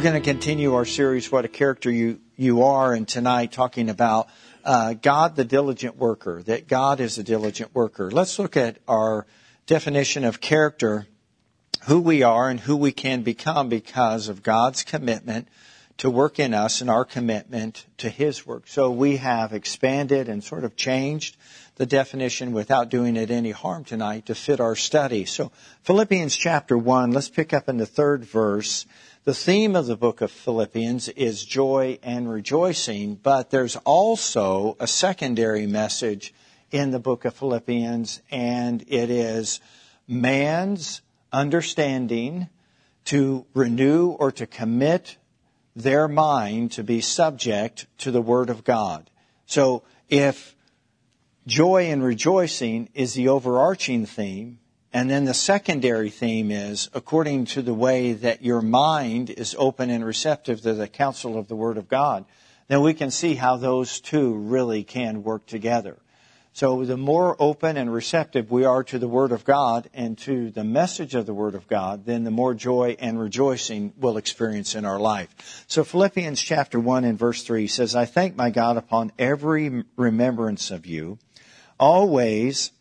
We're going to continue our series, What a Character You, you Are, and tonight talking about uh, God the diligent worker, that God is a diligent worker. Let's look at our definition of character, who we are and who we can become because of God's commitment to work in us and our commitment to His work. So we have expanded and sort of changed the definition without doing it any harm tonight to fit our study. So Philippians chapter 1, let's pick up in the third verse. The theme of the book of Philippians is joy and rejoicing, but there's also a secondary message in the book of Philippians, and it is man's understanding to renew or to commit their mind to be subject to the Word of God. So if joy and rejoicing is the overarching theme, and then the secondary theme is according to the way that your mind is open and receptive to the counsel of the Word of God, then we can see how those two really can work together. So the more open and receptive we are to the Word of God and to the message of the Word of God, then the more joy and rejoicing we'll experience in our life. So Philippians chapter 1 and verse 3 says, I thank my God upon every remembrance of you, always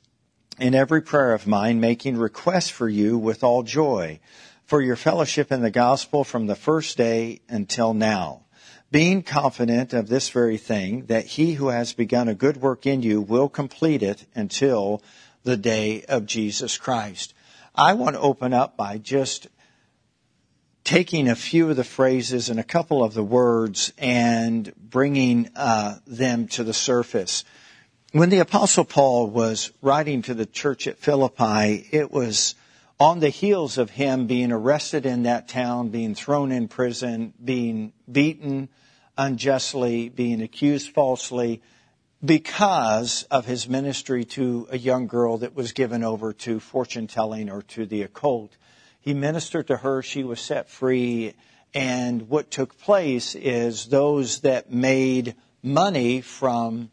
in every prayer of mine, making requests for you with all joy, for your fellowship in the gospel from the first day until now, being confident of this very thing, that he who has begun a good work in you will complete it until the day of Jesus Christ. I want to open up by just taking a few of the phrases and a couple of the words and bringing uh, them to the surface when the apostle Paul was writing to the church at Philippi, it was on the heels of him being arrested in that town, being thrown in prison, being beaten unjustly, being accused falsely because of his ministry to a young girl that was given over to fortune telling or to the occult. He ministered to her, she was set free, and what took place is those that made money from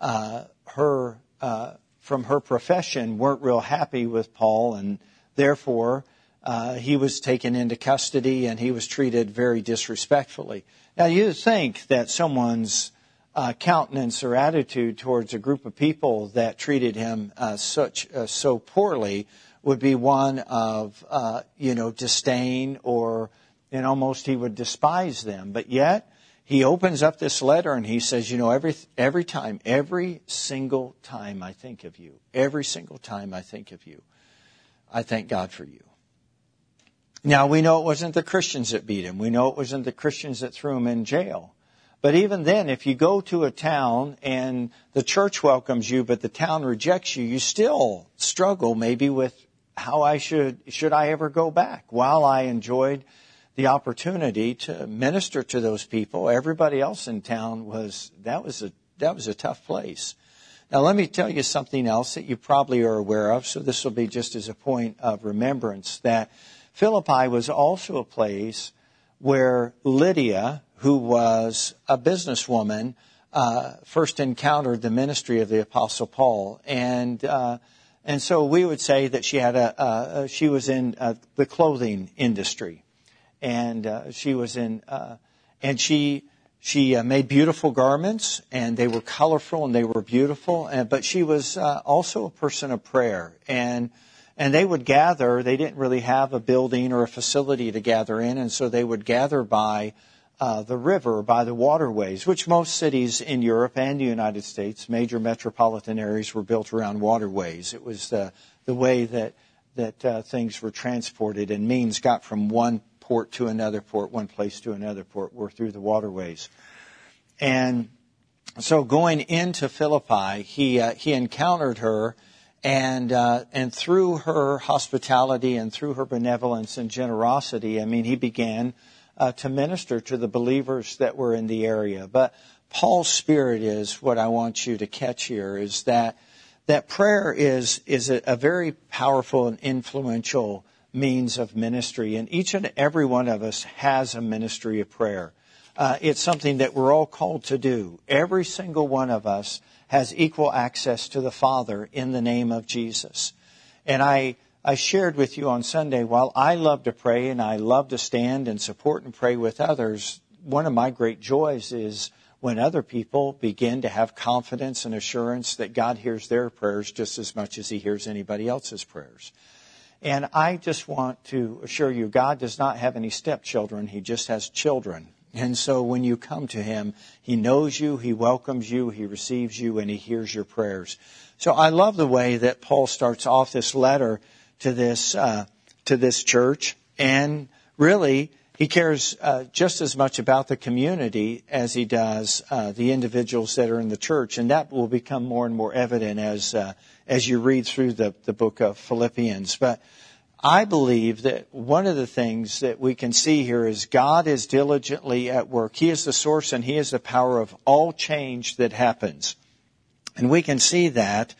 uh, her uh, from her profession weren't real happy with Paul, and therefore uh, he was taken into custody and he was treated very disrespectfully. Now you think that someone's uh, countenance or attitude towards a group of people that treated him uh, such uh, so poorly would be one of uh, you know disdain or and almost he would despise them. But yet he opens up this letter and he says, you know, every, every time, every single time I think of you, every single time I think of you, I thank God for you. Now we know it wasn't the Christians that beat him. We know it wasn't the Christians that threw him in jail. But even then, if you go to a town and the church welcomes you, but the town rejects you, you still struggle maybe with how I should, should I ever go back? While I enjoyed the opportunity to minister to those people. Everybody else in town was that was a that was a tough place. Now let me tell you something else that you probably are aware of, so this will be just as a point of remembrance that Philippi was also a place where Lydia, who was a businesswoman, uh, first encountered the ministry of the Apostle Paul, and uh, and so we would say that she had a, a she was in uh, the clothing industry and uh, she was in, uh, and she she uh, made beautiful garments, and they were colorful and they were beautiful. And, but she was uh, also a person of prayer, and and they would gather. They didn't really have a building or a facility to gather in, and so they would gather by. Uh, the river by the waterways, which most cities in Europe and the United States, major metropolitan areas, were built around waterways. It was the the way that that uh, things were transported and means got from one port to another port, one place to another port, were through the waterways. And so going into Philippi, he uh, he encountered her, and uh, and through her hospitality and through her benevolence and generosity, I mean, he began uh, to minister to the believers that were in the area. But Paul's spirit is what I want you to catch here is that that prayer is is a, a very powerful and influential means of ministry. And each and every one of us has a ministry of prayer. Uh, it's something that we're all called to do. Every single one of us has equal access to the Father in the name of Jesus. And I, I shared with you on Sunday, while I love to pray and I love to stand and support and pray with others, one of my great joys is when other people begin to have confidence and assurance that God hears their prayers just as much as He hears anybody else's prayers. And I just want to assure you, God does not have any stepchildren. He just has children. And so when you come to Him, He knows you, He welcomes you, He receives you, and He hears your prayers. So I love the way that Paul starts off this letter to this uh, to this church, and really he cares uh, just as much about the community as he does uh, the individuals that are in the church, and that will become more and more evident as uh, as you read through the the book of Philippians. But I believe that one of the things that we can see here is God is diligently at work. He is the source and He is the power of all change that happens. And we can see that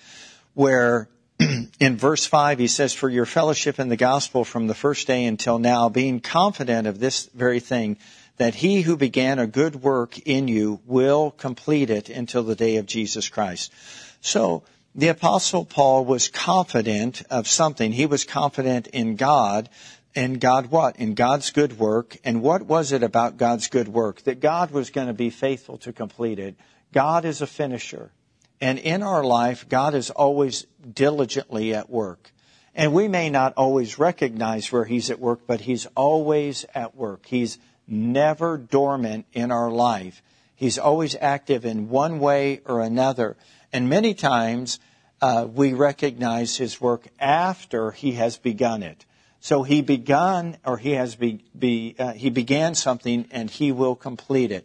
where in verse 5, he says, For your fellowship in the gospel from the first day until now, being confident of this very thing, that he who began a good work in you will complete it until the day of Jesus Christ. So, the apostle Paul was confident of something. He was confident in God. And God what? In God's good work. And what was it about God's good work? That God was going to be faithful to complete it. God is a finisher. And in our life, God is always diligently at work. And we may not always recognize where He's at work, but He's always at work. He's never dormant in our life. He's always active in one way or another. And many times, uh, we recognize His work after He has begun it. So He begun, or He has be, be uh, He began something, and He will complete it.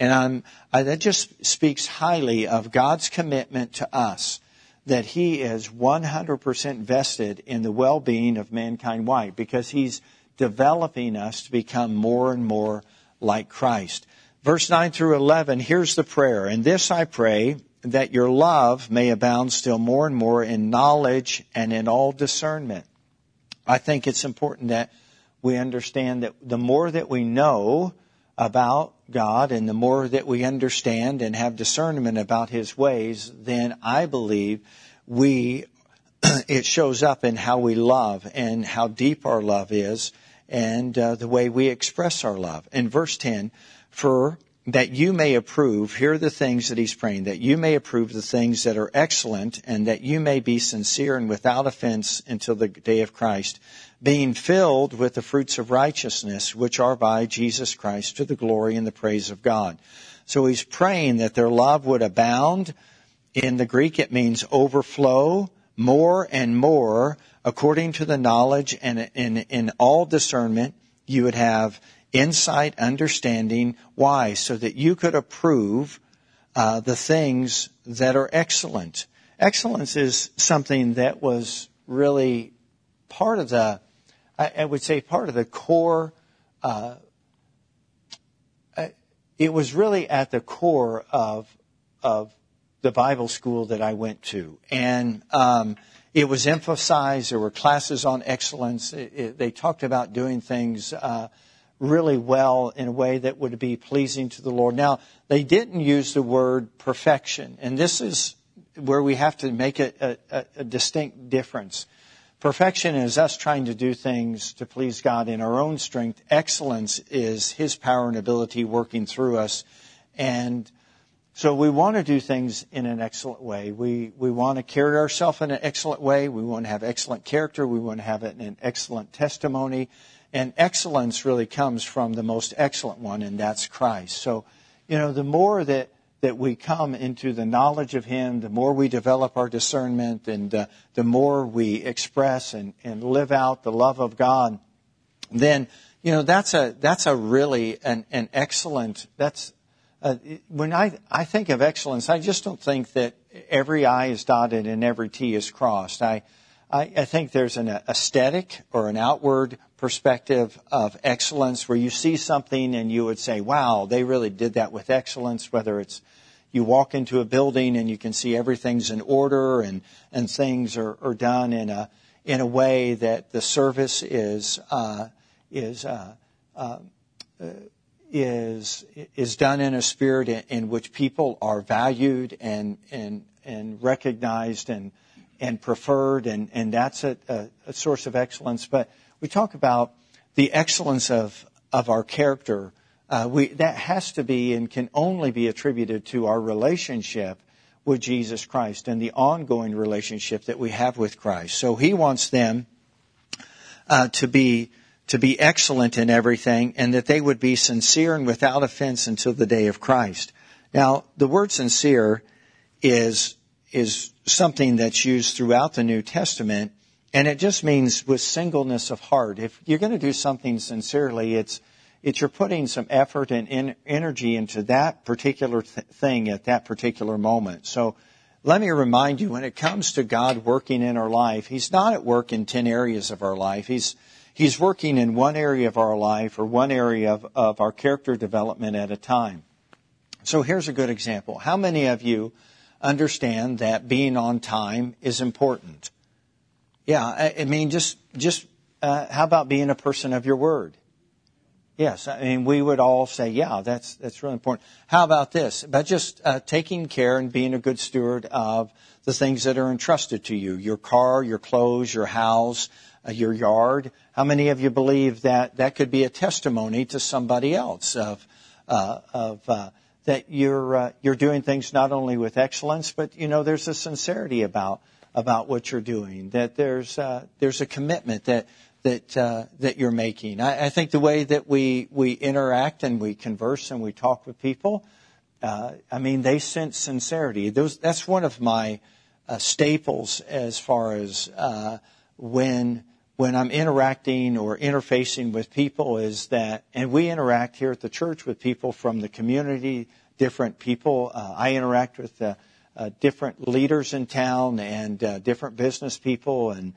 And I'm, I, that just speaks highly of God's commitment to us that He is 100% vested in the well-being of mankind. Why? Because He's developing us to become more and more like Christ. Verse 9 through 11, here's the prayer. And this I pray, that your love may abound still more and more in knowledge and in all discernment. I think it's important that we understand that the more that we know, about God and the more that we understand and have discernment about His ways, then I believe we, it shows up in how we love and how deep our love is and uh, the way we express our love. In verse 10, for that you may approve, here are the things that he's praying, that you may approve the things that are excellent and that you may be sincere and without offense until the day of Christ, being filled with the fruits of righteousness, which are by Jesus Christ to the glory and the praise of God. So he's praying that their love would abound. In the Greek, it means overflow more and more according to the knowledge and in, all discernment. You would have insight, understanding. Why? So that you could approve uh, the things that are excellent. Excellence is something that was really part of the I, I would say part of the core. Uh, it was really at the core of of the Bible school that I went to, and um, it was emphasized. There were classes on excellence. It, it, they talked about doing things uh, really well in a way that would be pleasing to the Lord. Now, they didn't use the word perfection, and this is where we have to make a, a, a distinct difference. Perfection is us trying to do things to please God in our own strength. Excellence is His power and ability working through us. And so we want to do things in an excellent way. We, we want to carry ourselves in an excellent way. We want to have excellent character. We want to have an excellent testimony. And excellence really comes from the most excellent one, and that's Christ. So, you know, the more that that we come into the knowledge of Him, the more we develop our discernment, and uh, the more we express and, and live out the love of God, then you know that's a that's a really an, an excellent. That's uh, when I I think of excellence, I just don't think that every I is dotted and every T is crossed. I I, I think there's an aesthetic or an outward perspective of excellence where you see something and you would say, wow, they really did that with excellence, whether it's you walk into a building and you can see everything's in order and, and things are, are done in a, in a way that the service is, uh, is, uh, uh, is, is done in a spirit in, in, which people are valued and, and, and recognized and, and preferred, and, and that's a, a, a source of excellence. But we talk about the excellence of, of our character. Uh, we, that has to be and can only be attributed to our relationship with Jesus Christ and the ongoing relationship that we have with Christ. So he wants them uh, to be to be excellent in everything and that they would be sincere and without offense until the day of Christ. Now, the word sincere is is something that's used throughout the New Testament, and it just means with singleness of heart. If you're going to do something sincerely, it's it's you're putting some effort and in, energy into that particular th- thing at that particular moment. So let me remind you, when it comes to God working in our life, He's not at work in 10 areas of our life. He's, He's working in one area of our life or one area of, of our character development at a time. So here's a good example. How many of you understand that being on time is important? Yeah, I, I mean, just, just, uh, how about being a person of your word? Yes, I mean, we would all say, yeah, that's, that's really important. How about this? About just uh, taking care and being a good steward of the things that are entrusted to you your car, your clothes, your house, uh, your yard. How many of you believe that that could be a testimony to somebody else of, uh, of uh, that you're, uh, you're doing things not only with excellence, but, you know, there's a sincerity about, about what you're doing, that there's, uh, there's a commitment that, that uh, that you're making. I, I, think the way that we we interact and we converse and we talk with people, uh, I mean, they sense sincerity. Those that's one of my uh, staples as far as uh, when when I'm interacting or interfacing with people is that, and we interact here at the church with people from the community, different people. Uh, I interact with uh, different leaders in town and different business people and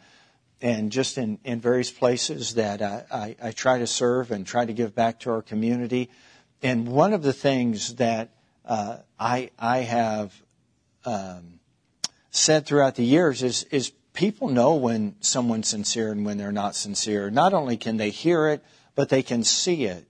and just in, in various places that I, I, I, try to serve and try to give back to our community. And one of the things that uh, I, I have um, said throughout the years is, is people know when someone's sincere and when they're not sincere. Not only can they hear it, but they can see it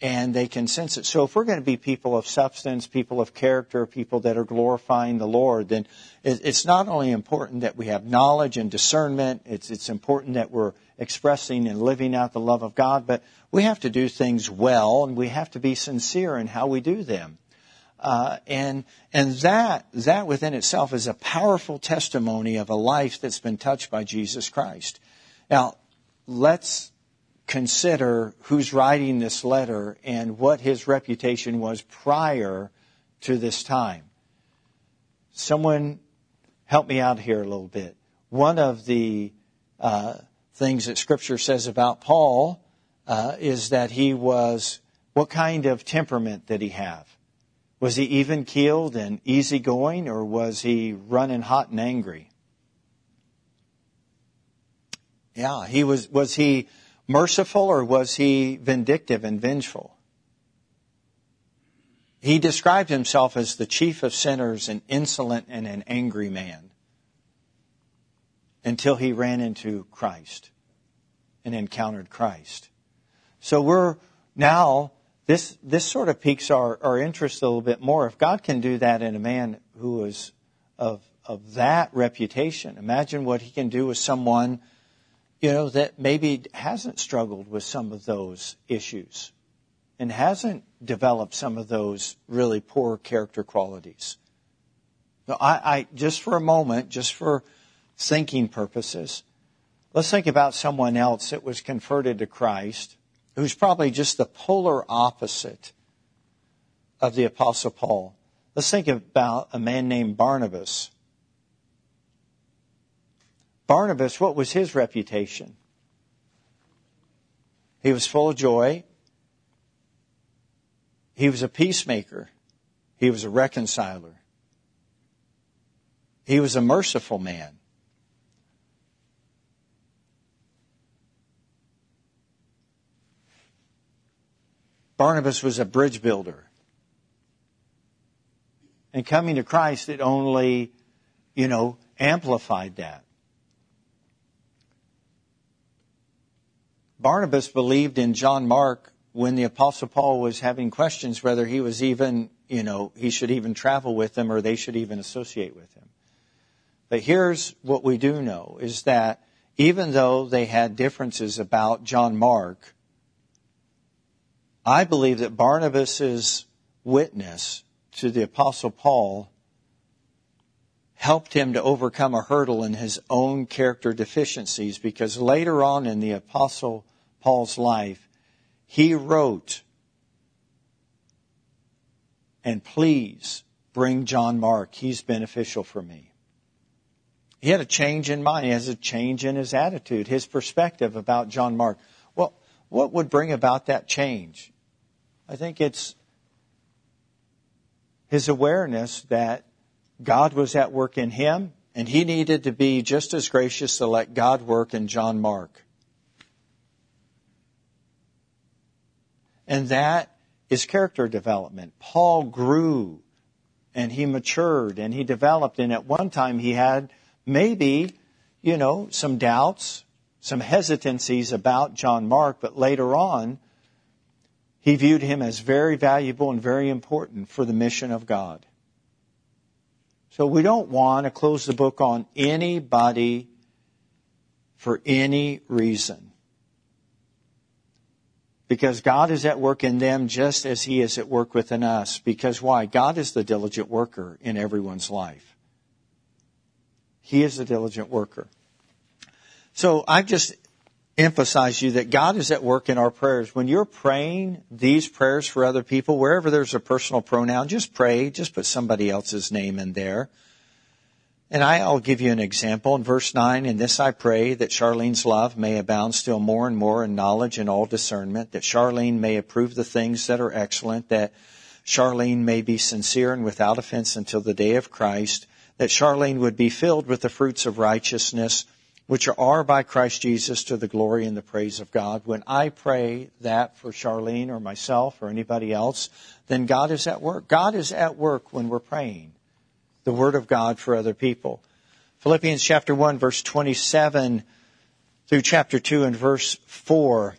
and they can sense it. So if we're going to be people of substance, people of character, people that are glorifying the Lord, then it's not only important that we have knowledge and discernment, it's, it's important that we're expressing and living out the love of God, but we have to do things well and we have to be sincere in how we do them. Uh, and and that that within itself is a powerful testimony of a life that's been touched by Jesus Christ. Now, let's consider who's writing this letter and what his reputation was prior to this time. Someone help me out here a little bit. One of the uh, things that Scripture says about Paul uh, is that he was, what kind of temperament did he have? Was he even keeled and easygoing, or was he running hot and angry? Yeah, he was. Was he merciful or was he vindictive and vengeful? He described himself as the chief of sinners, an insolent and an angry man, until he ran into Christ and encountered Christ. So we're now, this, this sort of piques our, our interest a little bit more. If God can do that in a man who is of, of that reputation, imagine what he can do with someone you know, that maybe hasn't struggled with some of those issues and hasn't developed some of those really poor character qualities. Now, I, I, just for a moment, just for thinking purposes, let's think about someone else that was converted to Christ, who's probably just the polar opposite of the Apostle Paul. Let's think about a man named Barnabas. Barnabas, what was his reputation? He was full of joy. He was a peacemaker. He was a reconciler. He was a merciful man. Barnabas was a bridge builder. And coming to Christ, it only, you know, amplified that. Barnabas believed in John Mark when the apostle Paul was having questions whether he was even, you know, he should even travel with them or they should even associate with him. But here's what we do know is that even though they had differences about John Mark, I believe that Barnabas's witness to the apostle Paul helped him to overcome a hurdle in his own character deficiencies because later on in the apostle Paul's life, he wrote, and please bring John Mark. He's beneficial for me. He had a change in mind. He has a change in his attitude, his perspective about John Mark. Well, what would bring about that change? I think it's his awareness that God was at work in him and he needed to be just as gracious to let God work in John Mark. And that is character development. Paul grew and he matured and he developed and at one time he had maybe, you know, some doubts, some hesitancies about John Mark, but later on, he viewed him as very valuable and very important for the mission of God. So we don't want to close the book on anybody for any reason. Because God is at work in them just as He is at work within us. Because why? God is the diligent worker in everyone's life. He is a diligent worker. So I've just emphasized you that God is at work in our prayers. When you're praying these prayers for other people, wherever there's a personal pronoun, just pray, just put somebody else's name in there. And I'll give you an example. In verse 9, in this I pray that Charlene's love may abound still more and more in knowledge and all discernment, that Charlene may approve the things that are excellent, that Charlene may be sincere and without offense until the day of Christ, that Charlene would be filled with the fruits of righteousness, which are by Christ Jesus to the glory and the praise of God. When I pray that for Charlene or myself or anybody else, then God is at work. God is at work when we're praying the Word of God for other people. Philippians chapter 1 verse 27 through chapter 2 and verse 4.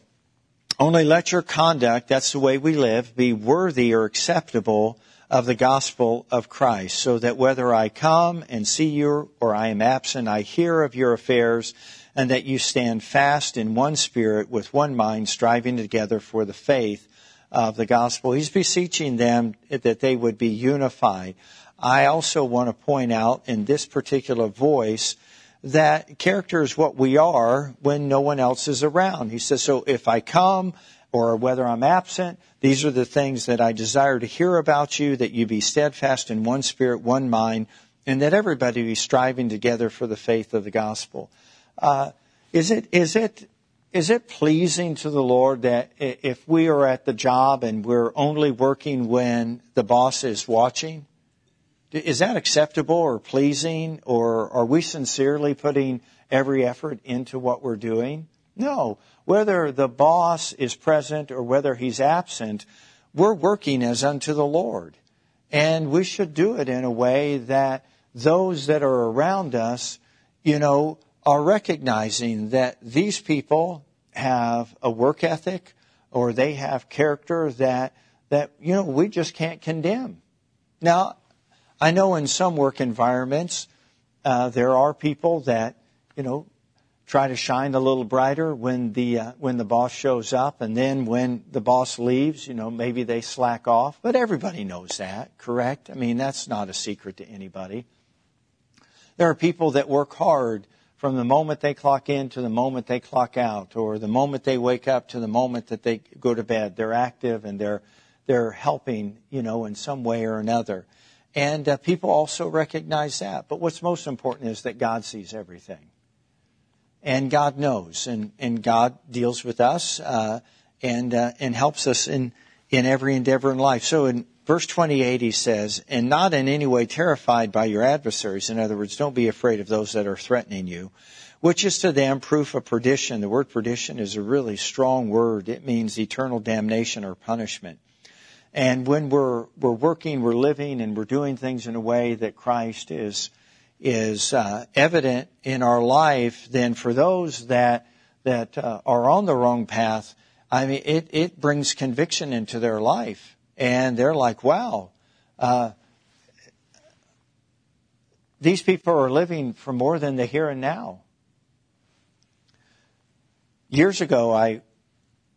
Only let your conduct, that's the way we live, be worthy or acceptable of the gospel of Christ, so that whether I come and see you or I am absent, I hear of your affairs, and that you stand fast in one spirit with one mind, striving together for the faith of the gospel. He's beseeching them that they would be unified. I also want to point out in this particular voice that character is what we are when no one else is around. He says, so if I come or whether I'm absent. These are the things that I desire to hear about you, that you be steadfast in one spirit, one mind, and that everybody be striving together for the faith of the gospel. Uh, is it is it is it pleasing to the Lord that if we are at the job and we're only working when the boss is watching? Is that acceptable or pleasing, or are we sincerely putting every effort into what we're doing? No. Whether the boss is present or whether he's absent, we're working as unto the Lord. And we should do it in a way that those that are around us, you know, are recognizing that these people have a work ethic or they have character that, that, you know, we just can't condemn. Now, I know in some work environments, uh, there are people that, you know, try to shine a little brighter when the uh, when the boss shows up. And then when the boss leaves you know maybe they slack off. But everybody knows that correct? I mean that's not a secret to anybody. There are people that work hard from the moment they clock in to the moment they clock out or the moment they wake up to the moment that they go to bed. They're active and they're they're helping you know in some way or another. And uh, people also recognize that. But what's most important is that god sees everything and God knows, and, and God deals with us uh, and uh, and helps us in in every endeavor in life. So in verse 28, he says, "And not in any way terrified by your adversaries." In other words, don't be afraid of those that are threatening you, which is to them proof of perdition. The word perdition is a really strong word. It means eternal damnation or punishment. And when we're we're working, we're living, and we're doing things in a way that Christ is is uh, evident in our life, then for those that that uh, are on the wrong path, I mean, it it brings conviction into their life, and they're like, "Wow, uh, these people are living for more than the here and now. Years ago, I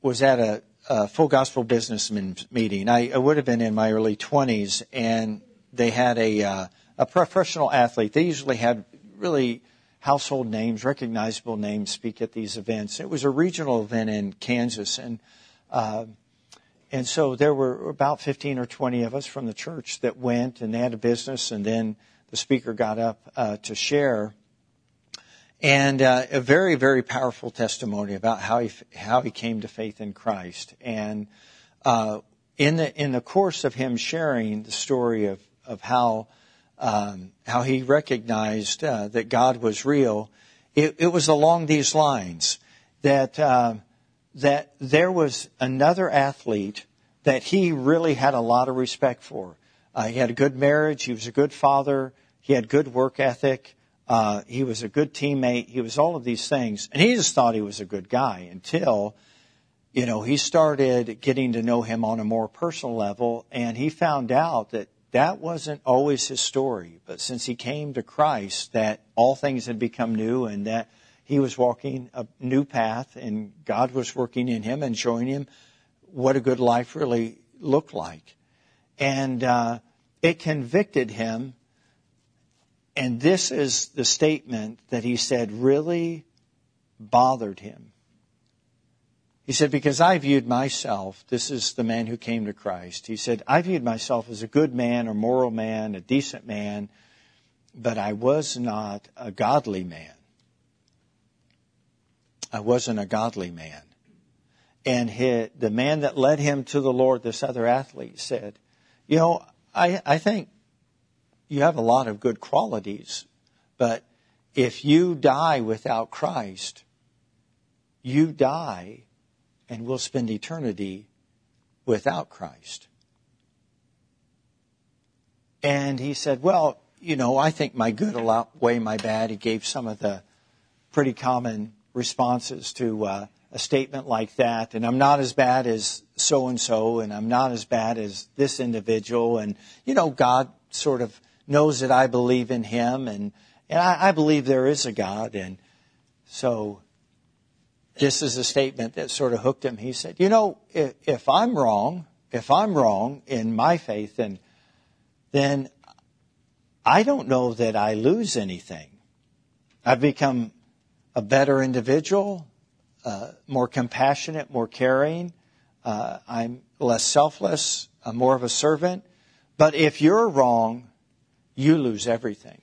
was at a, a full gospel businessman meeting. I, I, would have been in my early 20s, and they had a, uh, a professional athlete. They usually had really household names, recognizable names speak at these events. It was a regional event in Kansas, and uh, and so there were about 15 or 20 of us from the church that went, and they had a business, and then the speaker got up uh, to share. And uh, a very, very powerful testimony about how he how he came to faith in Christ. And uh, in the in the course of him sharing the story of of how um, how he recognized uh, that God was real, it, it, was along these lines that uh, that there was another athlete that he really had a lot of respect for. Uh, he had a good marriage. He was a good father. He had good work ethic. Uh, he was a good teammate. He was all of these things. And he just thought he was a good guy until, you know, he started getting to know him on a more personal level and he found out that that wasn't always his story. But since he came to Christ, that all things had become new and that he was walking a new path and God was working in him and showing him what a good life really looked like. And uh, it convicted him and this is the statement that he said really bothered him. He said, because I viewed myself, this is the man who came to Christ. He said, I viewed myself as a good man, a moral man, a decent man, but I was not a godly man. I wasn't a godly man. And he, the man that led him to the Lord, this other athlete, said, You know, I, I think you have a lot of good qualities, but if you die without Christ, you die and we'll spend eternity without Christ. And he said, Well, you know, I think my good will outweigh my bad. He gave some of the pretty common responses to uh, a statement like that. And I'm not as bad as so and so, and I'm not as bad as this individual. And, you know, God sort of knows that I believe in him and, and I, I believe there is a God. And so this is a statement that sort of hooked him. He said, you know, if, if I'm wrong, if I'm wrong in my faith, then, then I don't know that I lose anything. I've become a better individual, uh, more compassionate, more caring. Uh, I'm less selfless, I'm more of a servant. But if you're wrong, you lose everything.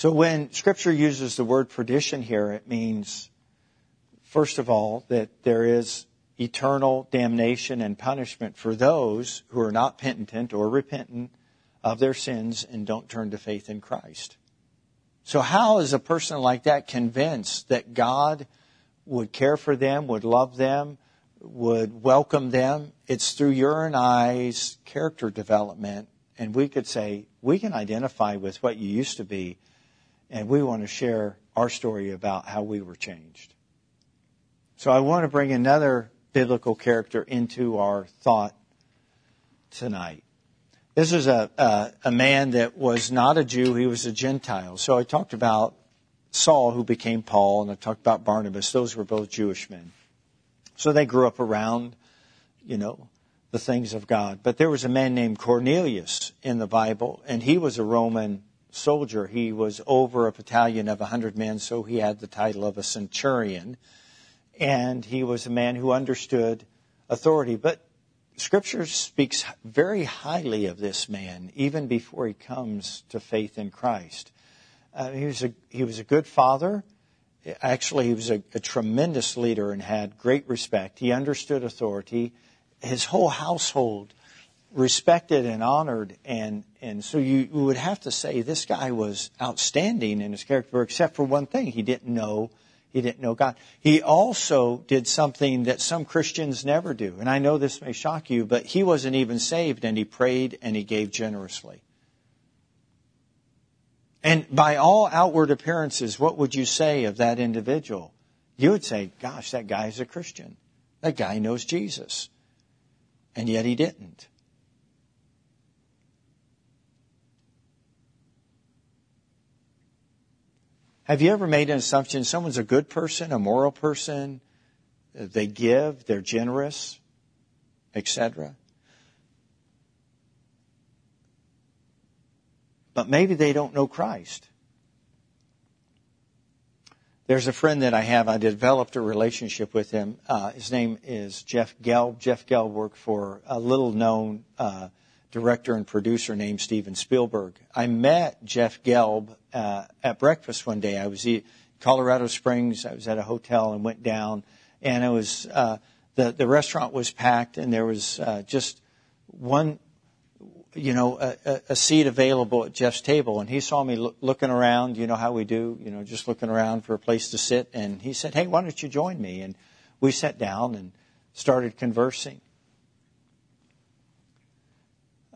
So when Scripture uses the word perdition here, it means, first of all, that there is eternal damnation and punishment for those who are not penitent or repentant of their sins and don't turn to faith in Christ. So how is a person like that convinced that God would care for them, would love them, would welcome them. It's through your and I's character development. And we could say, we can identify with what you used to be, and we want to share our story about how we were changed. So I want to bring another biblical character into our thought tonight. This is a, a, a man that was not a Jew, he was a Gentile. So I talked about Saul, who became Paul, and I talked about Barnabas. Those were both Jewish men. So they grew up around, you know, the things of God. But there was a man named Cornelius in the Bible, and he was a Roman soldier. He was over a battalion of a hundred men, so he had the title of a centurion. And he was a man who understood authority. But Scripture speaks very highly of this man, even before he comes to faith in Christ. Uh, he was a he was a good father actually he was a, a, tremendous leader and had great respect. He understood authority. His whole household respected and honored and and so you, would have to say this guy was outstanding in his character except for one thing he didn't know he didn't know God. He also did something that some Christians never do. And I know this may shock you, but he wasn't even saved and he prayed and he gave generously. And by all outward appearances, what would you say of that individual? You would say, gosh, that guy is a Christian. That guy knows Jesus. And yet he didn't. Have you ever made an assumption someone's a good person, a moral person, they give, they're generous, etc.? But maybe they don't know Christ. There's a friend that I have. I developed a relationship with him. Uh, his name is Jeff Gelb. Jeff Gelb worked for a little known uh, director and producer named Steven Spielberg. I met Jeff Gelb uh, at breakfast one day. I was in Colorado Springs. I was at a hotel and went down, and it was uh, the the restaurant was packed, and there was uh, just one you know, a, a, seat available at Jeff's table. And he saw me lo- looking around, you know how we do, you know, just looking around for a place to sit. And he said, Hey, why don't you join me? And we sat down and started conversing.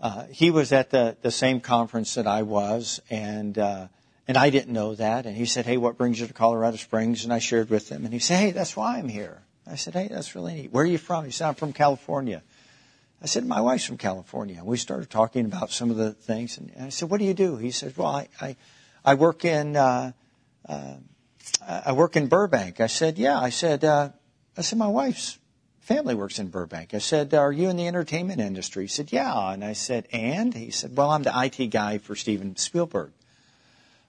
Uh, he was at the, the same conference that I was, and uh, and I didn't know that. And he said, "Hey, what brings you to Colorado Springs?" And I shared with him, and he said, "Hey, that's why I'm here." I said, "Hey, that's really neat. Where are you from?" He said, "I'm from California." I said, my wife's from California. We started talking about some of the things. And I said, what do you do? He said, well, I, I, I work in, uh, uh, I work in Burbank. I said, yeah. I said, uh, I said, my wife's family works in Burbank. I said, are you in the entertainment industry? He said, yeah. And I said, and? He said, well, I'm the IT guy for Steven Spielberg.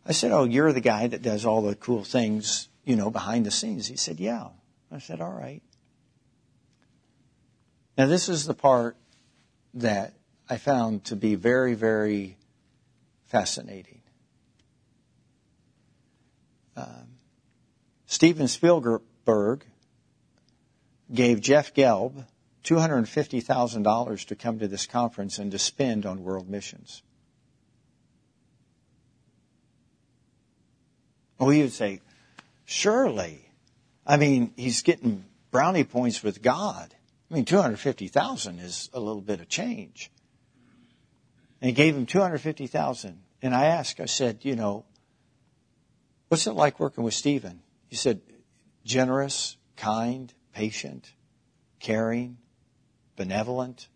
I said, oh, you're the guy that does all the cool things, you know, behind the scenes. He said, yeah. I said, all right. Now, this is the part that I found to be very, very fascinating. Um, Steven Spielberg gave Jeff Gelb $250,000 to come to this conference and to spend on world missions. Well, you would say, surely. I mean, he's getting brownie points with God. I mean, 250,000 is a little bit of change. And he gave him 250,000. And I asked, I said, you know, what's it like working with Steven? He said, generous, kind, patient, caring, benevolent.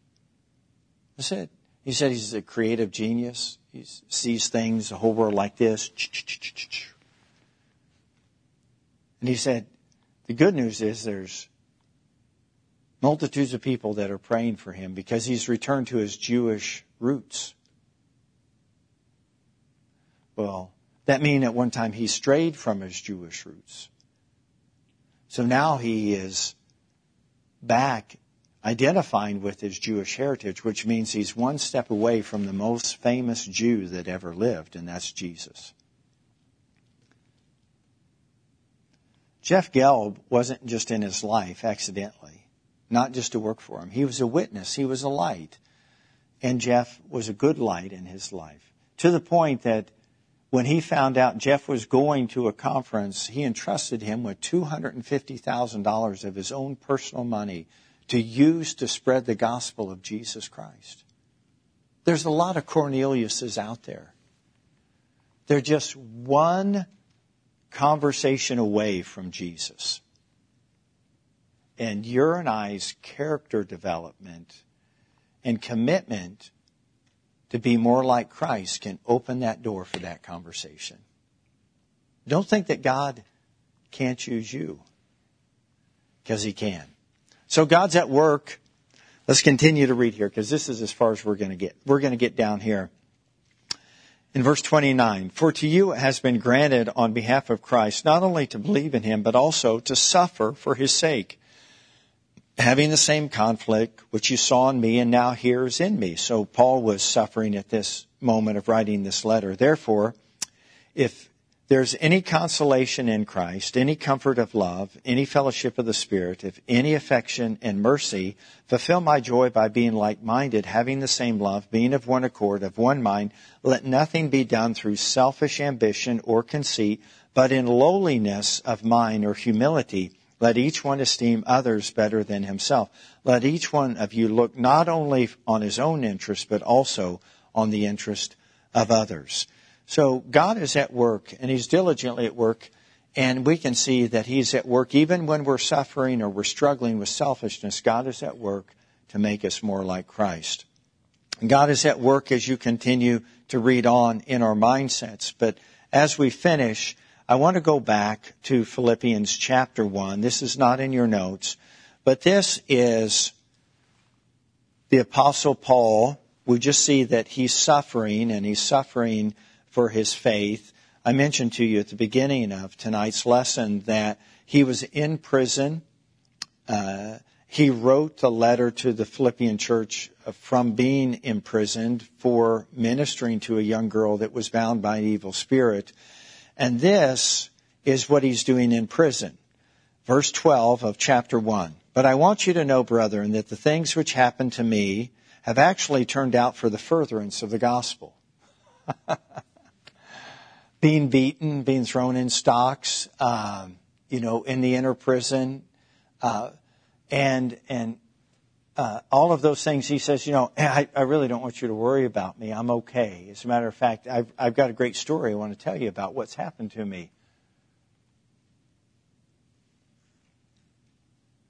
I said, he said he's a creative genius. He sees things, the whole world like this. And he said, the good news is there's multitudes of people that are praying for him because he's returned to his Jewish roots. Well, that mean at one time he strayed from his Jewish roots. So now he is back identifying with his Jewish heritage, which means he's one step away from the most famous Jew that ever lived, and that's Jesus. Jeff Gelb wasn't just in his life accidentally not just to work for him. He was a witness. He was a light. And Jeff was a good light in his life to the point that when he found out Jeff was going to a conference, he entrusted him with $250,000 of his own personal money to use to spread the gospel of Jesus Christ. There's a lot of Corneliuses out there. They're just one conversation away from Jesus and your and I's character development and commitment to be more like Christ can open that door for that conversation. Don't think that God can't use you because he can. So God's at work. Let's continue to read here because this is as far as we're going to get. We're going to get down here. In verse 29, for to you it has been granted on behalf of Christ not only to believe in him, but also to suffer for his sake having the same conflict which you saw in me and now hears in me. So Paul was suffering at this moment of writing this letter. Therefore, if there's any consolation in Christ, any comfort of love, any fellowship of the Spirit, if any affection and mercy, fulfill my joy by being like-minded, having the same love, being of one accord, of one mind. Let nothing be done through selfish ambition or conceit, but in lowliness of mind or humility let each one esteem others better than himself. Let each one of you look not only on his own interest, but also on the interest of others. So God is at work, and He's diligently at work, and we can see that He's at work even when we're suffering or we're struggling with selfishness. God is at work to make us more like Christ. God is at work as you continue to read on in our mindsets. But as we finish, I want to go back to Philippians chapter 1. This is not in your notes, but this is the apostle Paul. We just see that he's suffering and he's suffering for his faith. I mentioned to you at the beginning of tonight's lesson that he was in prison. Uh, he wrote the letter to the Philippian church from being imprisoned for ministering to a young girl that was bound by an evil spirit. And this is what he's doing in prison. Verse 12 of chapter 1. But I want you to know, brethren, that the things which happened to me have actually turned out for the furtherance of the gospel. being beaten, being thrown in stocks, um, you know, in the inner prison, uh, and and uh, all of those things, he says, you know, I, I, really don't want you to worry about me. I'm okay. As a matter of fact, I've, I've got a great story I want to tell you about what's happened to me.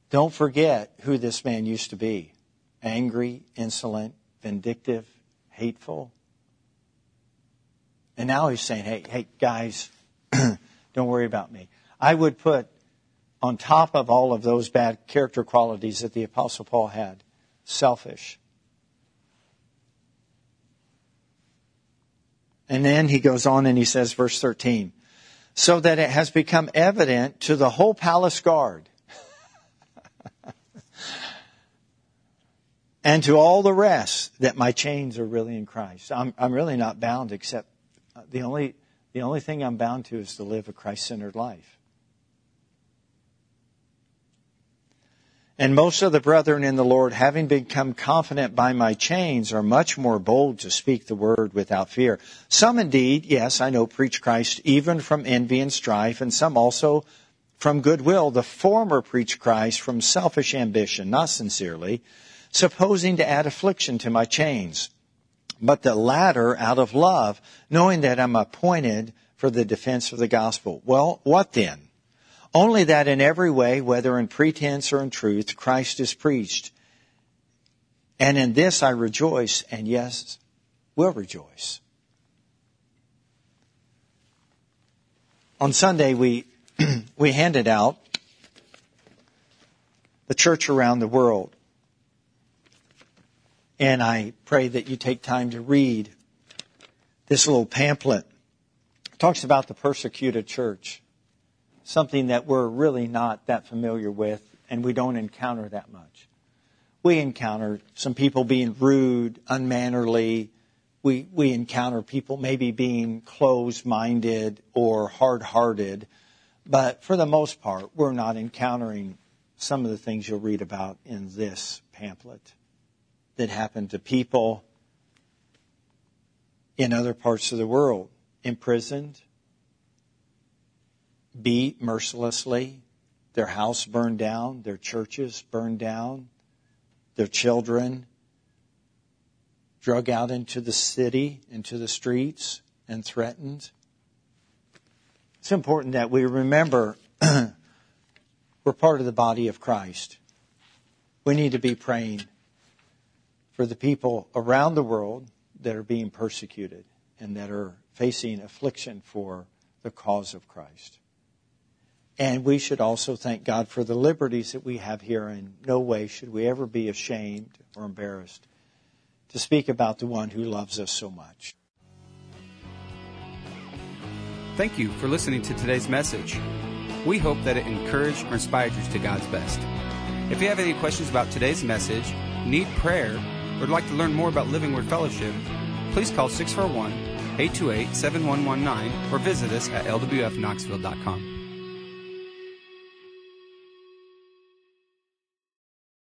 Don't forget who this man used to be angry, insolent, vindictive, hateful. And now he's saying, hey, hey, guys, don't worry about me. I would put on top of all of those bad character qualities that the Apostle Paul had selfish. And then he goes on and he says, verse 13, so that it has become evident to the whole palace guard and to all the rest that my chains are really in Christ. I'm, I'm really not bound except uh, the only, the only thing I'm bound to is to live a Christ centered life. And most of the brethren in the Lord, having become confident by my chains, are much more bold to speak the word without fear. Some indeed, yes, I know, preach Christ even from envy and strife, and some also from goodwill. The former preach Christ from selfish ambition, not sincerely, supposing to add affliction to my chains. But the latter out of love, knowing that I'm appointed for the defense of the gospel. Well, what then? Only that in every way, whether in pretense or in truth, Christ is preached. And in this I rejoice, and yes, will rejoice. On Sunday, we, we handed out the church around the world. And I pray that you take time to read this little pamphlet. It talks about the persecuted church something that we're really not that familiar with and we don't encounter that much. We encounter some people being rude, unmannerly. We, we encounter people maybe being closed minded or hard hearted. But for the most part, we're not encountering some of the things you'll read about in this pamphlet that happened to people in other parts of the world, imprisoned, beat mercilessly, their house burned down, their churches burned down, their children drug out into the city, into the streets, and threatened. It's important that we remember we're part of the body of Christ. We need to be praying for the people around the world that are being persecuted and that are facing affliction for the cause of Christ. And we should also thank God for the liberties that we have here. In no way should we ever be ashamed or embarrassed to speak about the one who loves us so much. Thank you for listening to today's message. We hope that it encouraged or inspired you to God's best. If you have any questions about today's message, need prayer, or would like to learn more about Living Word Fellowship, please call 641 828 7119 or visit us at lwfknoxville.com.